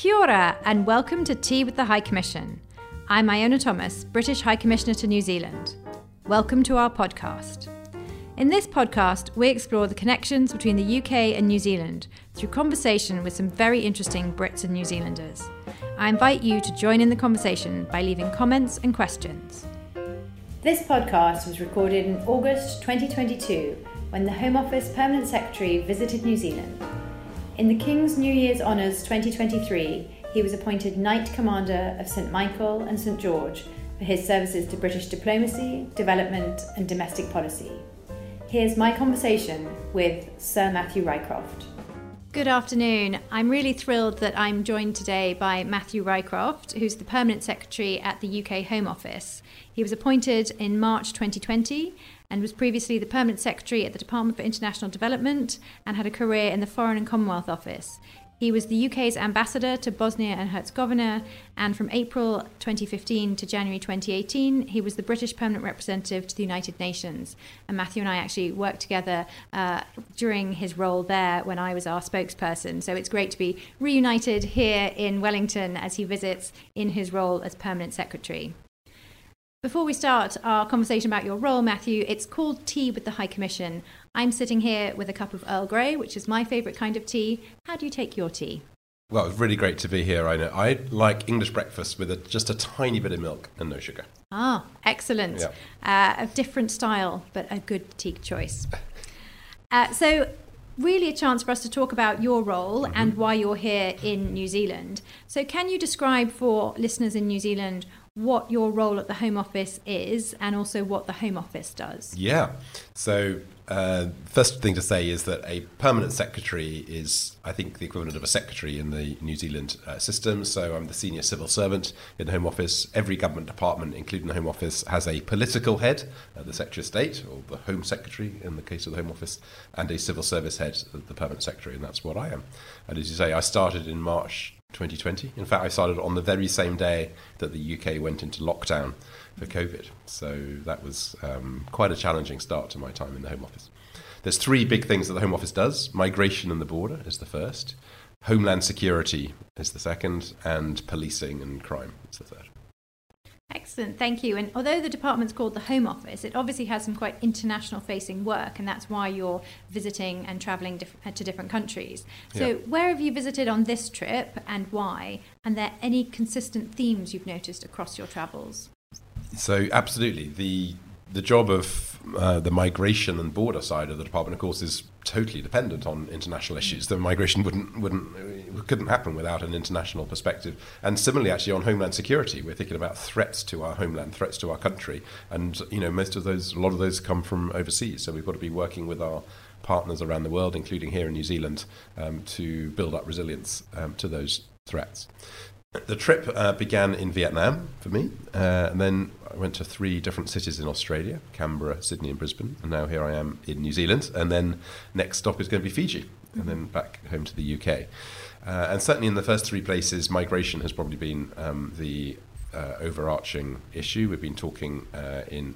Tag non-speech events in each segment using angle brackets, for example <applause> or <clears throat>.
Kia ora, and welcome to Tea with the High Commission. I'm Iona Thomas, British High Commissioner to New Zealand. Welcome to our podcast. In this podcast, we explore the connections between the UK and New Zealand through conversation with some very interesting Brits and New Zealanders. I invite you to join in the conversation by leaving comments and questions. This podcast was recorded in August 2022 when the Home Office Permanent Secretary visited New Zealand. In the King's New Year's Honours 2023, he was appointed Knight Commander of St Michael and St George for his services to British diplomacy, development, and domestic policy. Here's my conversation with Sir Matthew Rycroft. Good afternoon. I'm really thrilled that I'm joined today by Matthew Rycroft, who's the Permanent Secretary at the UK Home Office. He was appointed in March 2020 and was previously the Permanent Secretary at the Department for International Development and had a career in the Foreign and Commonwealth Office. He was the UK's ambassador to Bosnia and Herzegovina, and from April 2015 to January 2018, he was the British permanent representative to the United Nations. And Matthew and I actually worked together uh, during his role there when I was our spokesperson. So it's great to be reunited here in Wellington as he visits in his role as permanent secretary. Before we start our conversation about your role, Matthew, it's called Tea with the High Commission. I'm sitting here with a cup of Earl Grey, which is my favourite kind of tea. How do you take your tea? Well, it's really great to be here. I know. I like English breakfast with a, just a tiny bit of milk and no sugar. Ah, excellent. Yeah. Uh, a different style, but a good tea choice. <laughs> Uh, so, really a chance for us to talk about your role mm-hmm. and why you're here in New Zealand. So, can you describe for listeners in New Zealand what your role at the Home Office is and also what the Home Office does. Yeah. So, uh, first thing to say is that a permanent secretary is, I think, the equivalent of a secretary in the New Zealand uh, system. So, I'm the senior civil servant in the Home Office. Every government department, including the Home Office, has a political head, uh, the Secretary of State, or the Home Secretary in the case of the Home Office, and a civil service head, the permanent secretary, and that's what I am. And as you say, I started in March 2020. In fact, I started on the very same day that the UK went into lockdown for COVID. So that was um, quite a challenging start to my time in the Home Office. There's three big things that the Home Office does migration and the border is the first, homeland security is the second, and policing and crime is the third. Excellent, thank you. And although the department's called the Home Office, it obviously has some quite international facing work, and that's why you're visiting and travelling diff- uh, to different countries. So, yeah. where have you visited on this trip and why? And are there any consistent themes you've noticed across your travels? So, absolutely. The the job of uh, the migration and border side of the department, of course, is totally dependent on international issues. The migration wouldn't wouldn't couldn't happen without an international perspective. And similarly, actually, on homeland security, we're thinking about threats to our homeland, threats to our country, and you know, most of those, a lot of those come from overseas. So we've got to be working with our partners around the world, including here in New Zealand, um, to build up resilience um, to those threats. The trip uh, began in Vietnam for me, uh, and then I went to three different cities in Australia Canberra, Sydney, and Brisbane. And now here I am in New Zealand. And then next stop is going to be Fiji, and then back home to the UK. Uh, and certainly in the first three places, migration has probably been um, the uh, overarching issue. We've been talking uh, in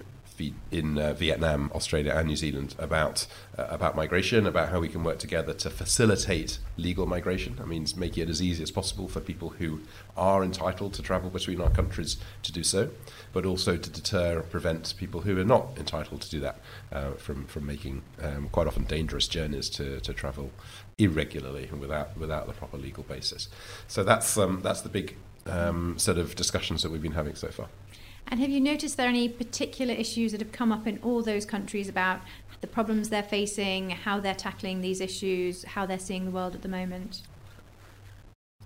in uh, Vietnam, Australia, and New Zealand about uh, about migration, about how we can work together to facilitate legal migration. That means making it as easy as possible for people who are entitled to travel between our countries to do so, but also to deter and prevent people who are not entitled to do that uh, from from making um, quite often dangerous journeys to, to travel irregularly and without without the proper legal basis. So that's um, that's the big um, set of discussions that we've been having so far. And have you noticed there are any particular issues that have come up in all those countries about the problems they're facing, how they're tackling these issues, how they're seeing the world at the moment?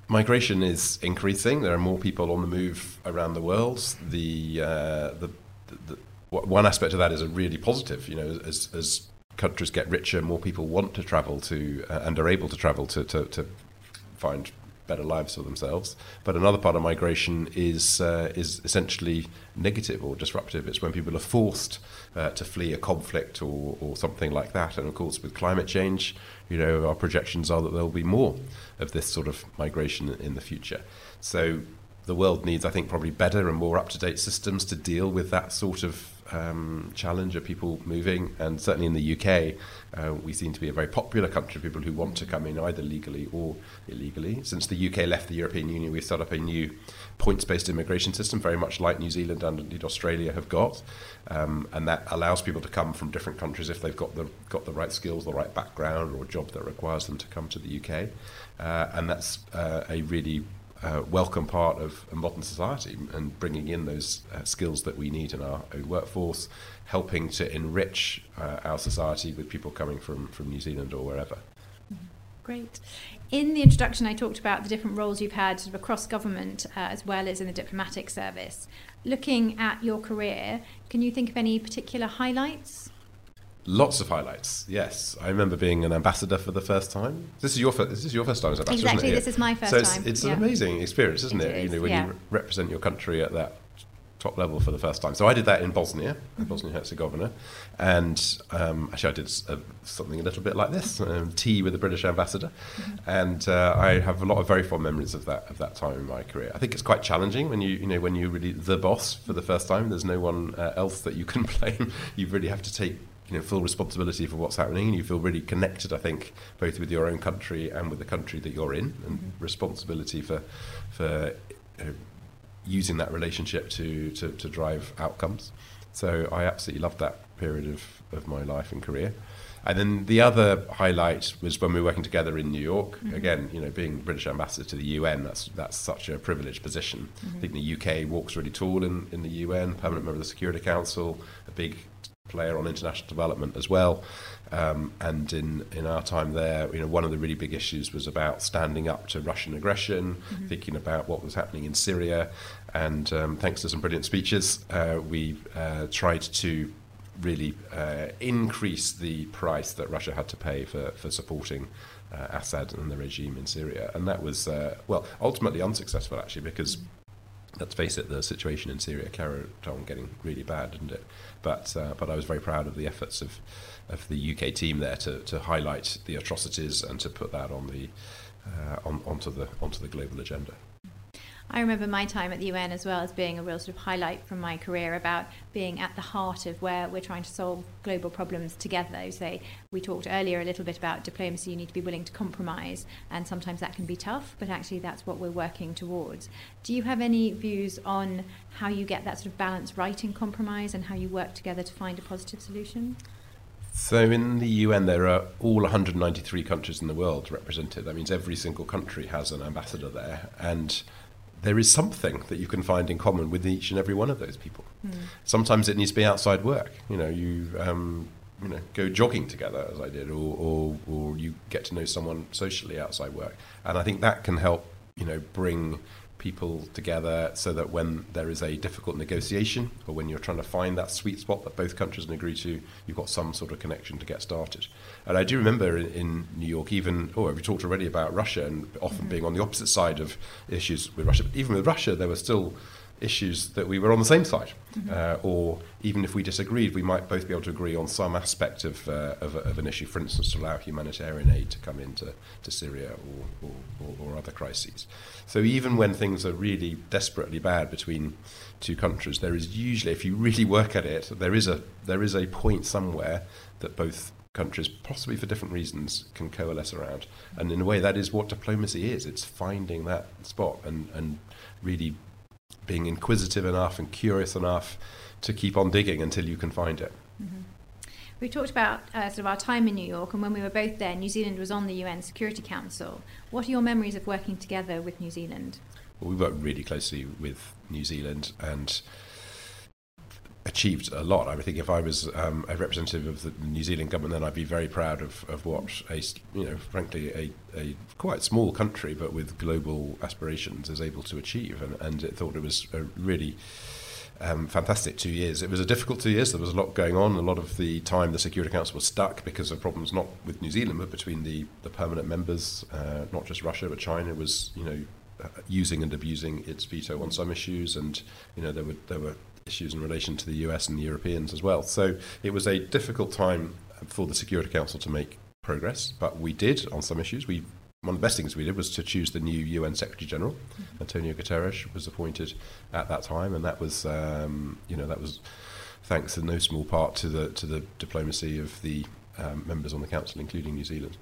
Migration is increasing. There are more people on the move around the world. The, uh, the, the, the one aspect of that is a really positive. You know, as, as countries get richer, more people want to travel to uh, and are able to travel to, to, to find better lives for themselves. But another part of migration is uh, is essentially negative or disruptive. It's when people are forced uh, to flee a conflict or, or something like that. And of course, with climate change, you know, our projections are that there will be more of this sort of migration in the future. So the world needs, I think, probably better and more up to date systems to deal with that sort of um, challenge of people moving, and certainly in the UK, uh, we seem to be a very popular country of people who want to come in either legally or illegally. Since the UK left the European Union, we set up a new points-based immigration system, very much like New Zealand and indeed Australia have got, um, and that allows people to come from different countries if they've got the got the right skills, the right background, or a job that requires them to come to the UK, uh, and that's uh, a really welcome part of a modern society and bringing in those uh, skills that we need in our own workforce, helping to enrich uh, our society with people coming from, from New Zealand or wherever. Mm-hmm. Great. In the introduction, I talked about the different roles you've had sort of across government uh, as well as in the diplomatic service. Looking at your career, can you think of any particular highlights? Lots of highlights. Yes, I remember being an ambassador for the first time. This is your first, this is your first time as ambassador. Exactly, this is my first so it's, time. It's yeah. an amazing experience, isn't it? it? you know, when yeah. you re- represent your country at that top level for the first time. So I did that in Bosnia, mm-hmm. Bosnia Herzegovina, and um, actually I did uh, something a little bit like this: um, tea with the British ambassador, mm-hmm. and uh, I have a lot of very fond memories of that of that time in my career. I think it's quite challenging when you you know when you're really the boss for the first time. There's no one uh, else that you can <laughs> blame. you really have to take you know full responsibility for what's happening and you feel really connected I think both with your own country and with the country that you're in and mm-hmm. responsibility for for using that relationship to, to, to drive outcomes so I absolutely loved that period of, of my life and career and then the other highlight was when we were working together in New York. Mm-hmm. Again, you know, being British ambassador to the UN, that's that's such a privileged position. Mm-hmm. I think the UK walks really tall in, in the UN, permanent member of the Security Council, a big player on international development as well. Um, and in, in our time there, you know, one of the really big issues was about standing up to Russian aggression, mm-hmm. thinking about what was happening in Syria. And um, thanks to some brilliant speeches, uh, we uh, tried to really uh, increase the price that Russia had to pay for, for supporting uh, Assad and the regime in Syria. And that was, uh, well, ultimately unsuccessful actually, because mm-hmm let's face it, the situation in Syria carried on getting really bad, didn't it? But uh, but I was very proud of the efforts of of the UK team there to, to highlight the atrocities and to put that on the uh, on, onto the onto the global agenda. I remember my time at the UN as well as being a real sort of highlight from my career about being at the heart of where we're trying to solve global problems together. Say, we talked earlier a little bit about diplomacy, you need to be willing to compromise, and sometimes that can be tough, but actually that's what we're working towards. Do you have any views on how you get that sort of balance right in compromise and how you work together to find a positive solution? So in the UN, there are all 193 countries in the world represented. That means every single country has an ambassador there, and there is something that you can find in common with each and every one of those people. Mm. Sometimes it needs to be outside work. You know, you um, you know go jogging together as I did, or, or or you get to know someone socially outside work, and I think that can help you know bring people together so that when there is a difficult negotiation or when you're trying to find that sweet spot that both countries can agree to, you've got some sort of connection to get started. And I do remember in, in New York, even, oh, we talked already about Russia and often mm-hmm. being on the opposite side of issues with Russia, but even with Russia, there were still issues that we were on the same side. Mm-hmm. Uh, or even if we disagreed, we might both be able to agree on some aspect of, uh, of, of, an issue, for instance, to allow humanitarian aid to come into to Syria or, or, or, or other crises. So even when things are really desperately bad between two countries, there is usually, if you really work at it, there is a, there is a point somewhere that both countries, possibly for different reasons, can coalesce around. And in a way, that is what diplomacy is. It's finding that spot and, and really being inquisitive enough and curious enough to keep on digging until you can find it. Mm-hmm. We talked about uh, sort of our time in New York, and when we were both there, New Zealand was on the UN Security Council. What are your memories of working together with New Zealand? Well, we worked really closely with New Zealand and achieved a lot. I think if I was um, a representative of the New Zealand government, then I'd be very proud of, of what a, you know, frankly, a, a quite small country but with global aspirations is able to achieve. And, and it thought it was a really um, fantastic two years. It was a difficult two years. There was a lot going on. A lot of the time, the Security Council was stuck because of problems not with New Zealand but between the, the permanent members, uh, not just Russia but China was, you know, uh, using and abusing its veto on some issues, and you know there were there were issues in relation to the US and the Europeans as well. So it was a difficult time for the Security Council to make progress, but we did on some issues. We one of the best things we did was to choose the new UN Secretary General. Mm-hmm. Antonio Guterres was appointed at that time, and that was um, you know that was thanks in no small part to the to the diplomacy of the um, members on the council, including New Zealand.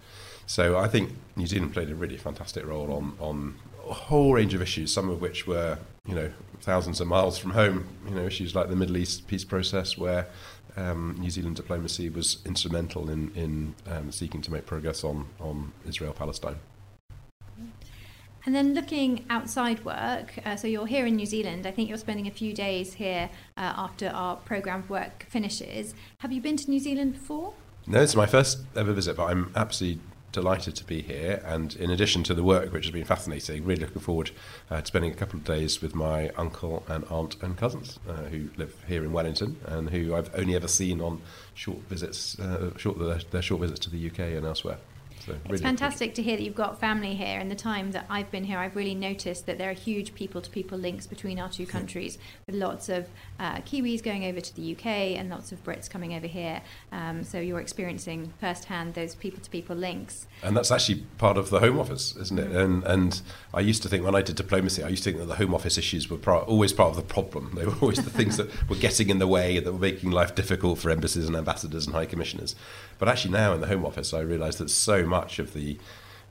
So I think New Zealand played a really fantastic role on on a whole range of issues, some of which were you know thousands of miles from home. You know issues like the Middle East peace process, where um, New Zealand diplomacy was instrumental in in um, seeking to make progress on on Israel Palestine. And then looking outside work, uh, so you're here in New Zealand. I think you're spending a few days here uh, after our programme work finishes. Have you been to New Zealand before? No, it's my first ever visit, but I'm absolutely delighted to be here. And in addition to the work, which has been fascinating, really looking forward uh, to spending a couple of days with my uncle and aunt and cousins uh, who live here in Wellington and who I've only ever seen on short visits, uh, short their, their short visits to the UK and elsewhere. So really it's fantastic to hear that you've got family here. In the time that I've been here, I've really noticed that there are huge people-to-people links between our two countries, with lots of uh, Kiwis going over to the UK and lots of Brits coming over here. Um, so you're experiencing firsthand those people-to-people links. And that's actually part of the Home Office, isn't it? Mm. And and I used to think when I did diplomacy, I used to think that the Home Office issues were pro- always part of the problem. They were always the things that <laughs> were getting in the way, that were making life difficult for embassies and ambassadors and high commissioners. But actually now in the Home Office, I realise that so much of the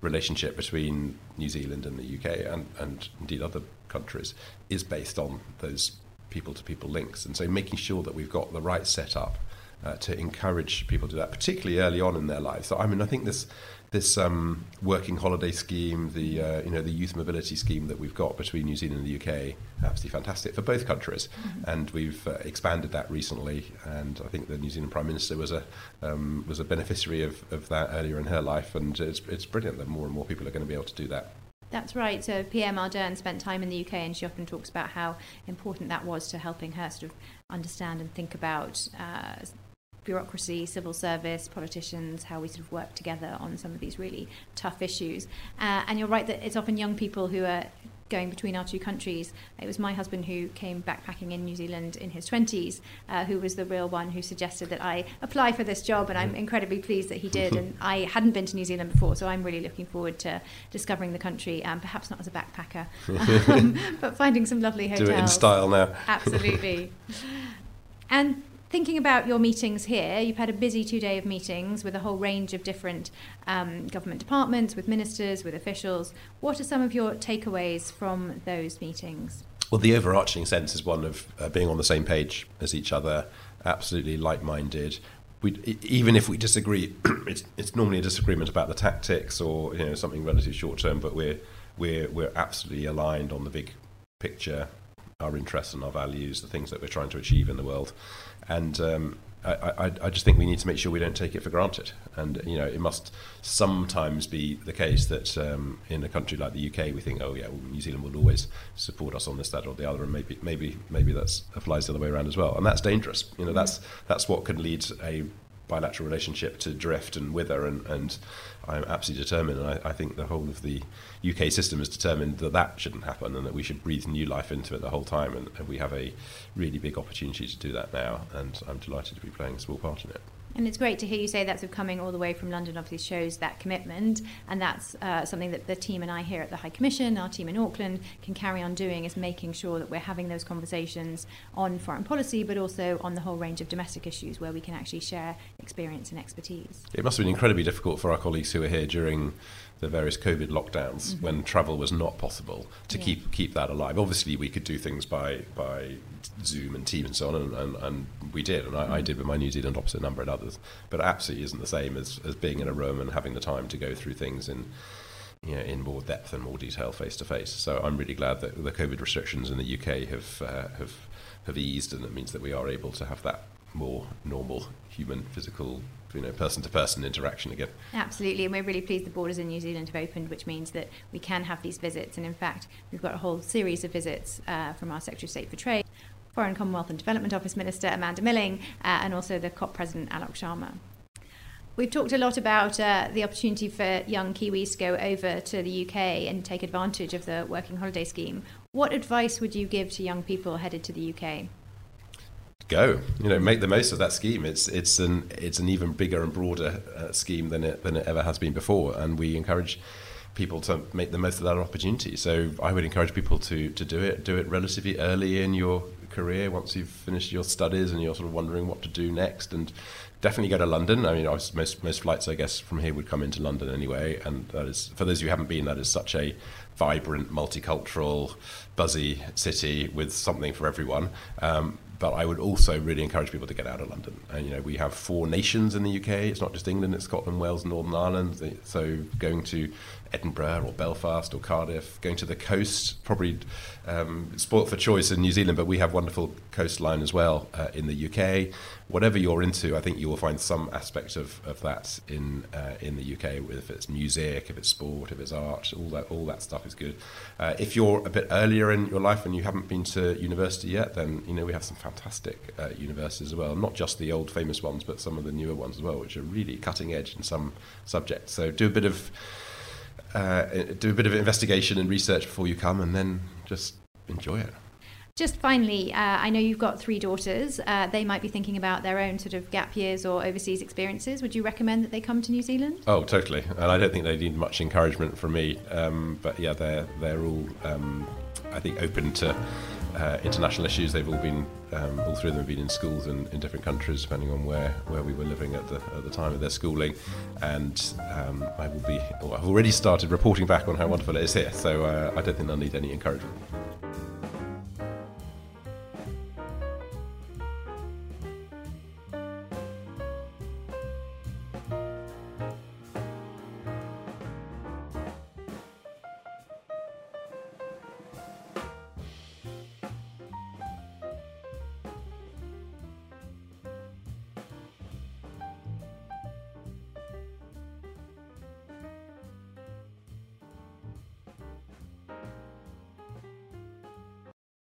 relationship between New Zealand and the UK and, and indeed other countries is based on those people-to-people links. And so making sure that we've got the right setup uh, to encourage people to do that, particularly early on in their lives. So I mean, I think this this um, working holiday scheme, the uh, you know the youth mobility scheme that we've got between New Zealand and the UK, absolutely fantastic for both countries, mm-hmm. and we've uh, expanded that recently. And I think the New Zealand Prime Minister was a um, was a beneficiary of, of that earlier in her life, and it's it's brilliant that more and more people are going to be able to do that. That's right. So PM Ardern spent time in the UK, and she often talks about how important that was to helping her sort of understand and think about uh, bureaucracy, civil service, politicians, how we sort of work together on some of these really tough issues. Uh, and you're right that it's often young people who are going between our two countries. It was my husband who came backpacking in New Zealand in his 20s, uh, who was the real one who suggested that I apply for this job, and I'm mm. incredibly pleased that he did. <laughs> And I hadn't been to New Zealand before, so I'm really looking forward to discovering the country, um, perhaps not as a backpacker, um, <laughs> <laughs> but finding some lovely hotels. Do it in style now. Absolutely. And thinking about your meetings here, you've had a busy two day of meetings with a whole range of different um, government departments, with ministers, with officials. What are some of your takeaways from those meetings? Well, the overarching sense is one of uh, being on the same page as each other, absolutely like minded. We, even if we disagree, <clears throat> it's, it's normally a disagreement about the tactics or you know something relatively short term, but we're, we're, we're absolutely aligned on the big picture our interests and our values, the things that we're trying to achieve in the world. And um, I, I, I, just think we need to make sure we don't take it for granted. And you know, it must sometimes be the case that um, in a country like the UK, we think, oh yeah, well, New Zealand will always support us on this, that, or the other, and maybe maybe maybe that applies the other way around as well. And that's dangerous. You know, that's that's what can lead a bilateral relationship to drift and wither, and, and I'm absolutely determined, and I, I, think the whole of the UK system is determined that that shouldn't happen, and that we should breathe new life into it the whole time, and, and we have a really big opportunity to do that now, and I'm delighted to be playing a small part in it. And it's great to hear you say that. So coming all the way from London obviously shows that commitment, and that's uh, something that the team and I here at the High Commission, our team in Auckland, can carry on doing is making sure that we're having those conversations on foreign policy, but also on the whole range of domestic issues where we can actually share experience and expertise. It must have been incredibly difficult for our colleagues who were here during the various COVID lockdowns mm-hmm. when travel was not possible to yeah. keep keep that alive. Obviously, we could do things by by Zoom and Team and so on, and, and, and we did, and I, mm-hmm. I, did with my New Zealand opposite number and others. But absolutely isn't the same as, as being in a room and having the time to go through things in you know, in more depth and more detail face to face. So I'm really glad that the COVID restrictions in the UK have uh, have have eased, and it means that we are able to have that more normal human physical you know person to person interaction again. Absolutely, and we're really pleased the borders in New Zealand have opened, which means that we can have these visits. And in fact, we've got a whole series of visits uh, from our Secretary of State for Trade, Foreign Commonwealth and Development Office Minister Amanda Milling, uh, and also the COP President Alok Sharma. We've talked a lot about uh, the opportunity for young Kiwis to go over to the UK and take advantage of the working holiday scheme. What advice would you give to young people headed to the UK? go. You know, make the most of that scheme. It's it's an it's an even bigger and broader uh, scheme than it than it ever has been before, and we encourage people to make the most of that opportunity. So I would encourage people to to do it do it relatively early in your career once you've finished your studies and you're sort of wondering what to do next. And definitely go to London. I mean, most most flights, I guess, from here would come into London anyway. And that is, for those who haven't been, that is such a vibrant, multicultural, buzzy city with something for everyone. Um, but I would also really encourage people to get out of London. And you know, we have four nations in the UK. It's not just England; it's Scotland, Wales, Northern Ireland. So going to Edinburgh or Belfast or Cardiff, going to the coast, probably um, spoilt for choice in New Zealand, but we have wonderful coastline as well uh, in the UK. Whatever you're into, I think you will find some aspect of, of that in uh, in the UK. If it's music, if it's sport, if it's art, all that all that stuff is good. Uh, if you're a bit earlier in your life and you haven't been to university yet, then you know we have some fantastic uh, universities as well. Not just the old famous ones, but some of the newer ones as well, which are really cutting edge in some subjects. So do a bit of uh, do a bit of investigation and research before you come, and then just enjoy it. Just finally, uh, I know you've got three daughters. Uh, they might be thinking about their own sort of gap years or overseas experiences. Would you recommend that they come to New Zealand? Oh, totally. And I don't think they need much encouragement from me. Um, but yeah, they're they're all um, I think open to uh, international issues. They've all been, um, all three of them have been in schools in, in different countries, depending on where, where we were living at the, at the time of their schooling. And um, I will be, well, I've already started reporting back on how wonderful it is here, so uh, I don't think they'll need any encouragement.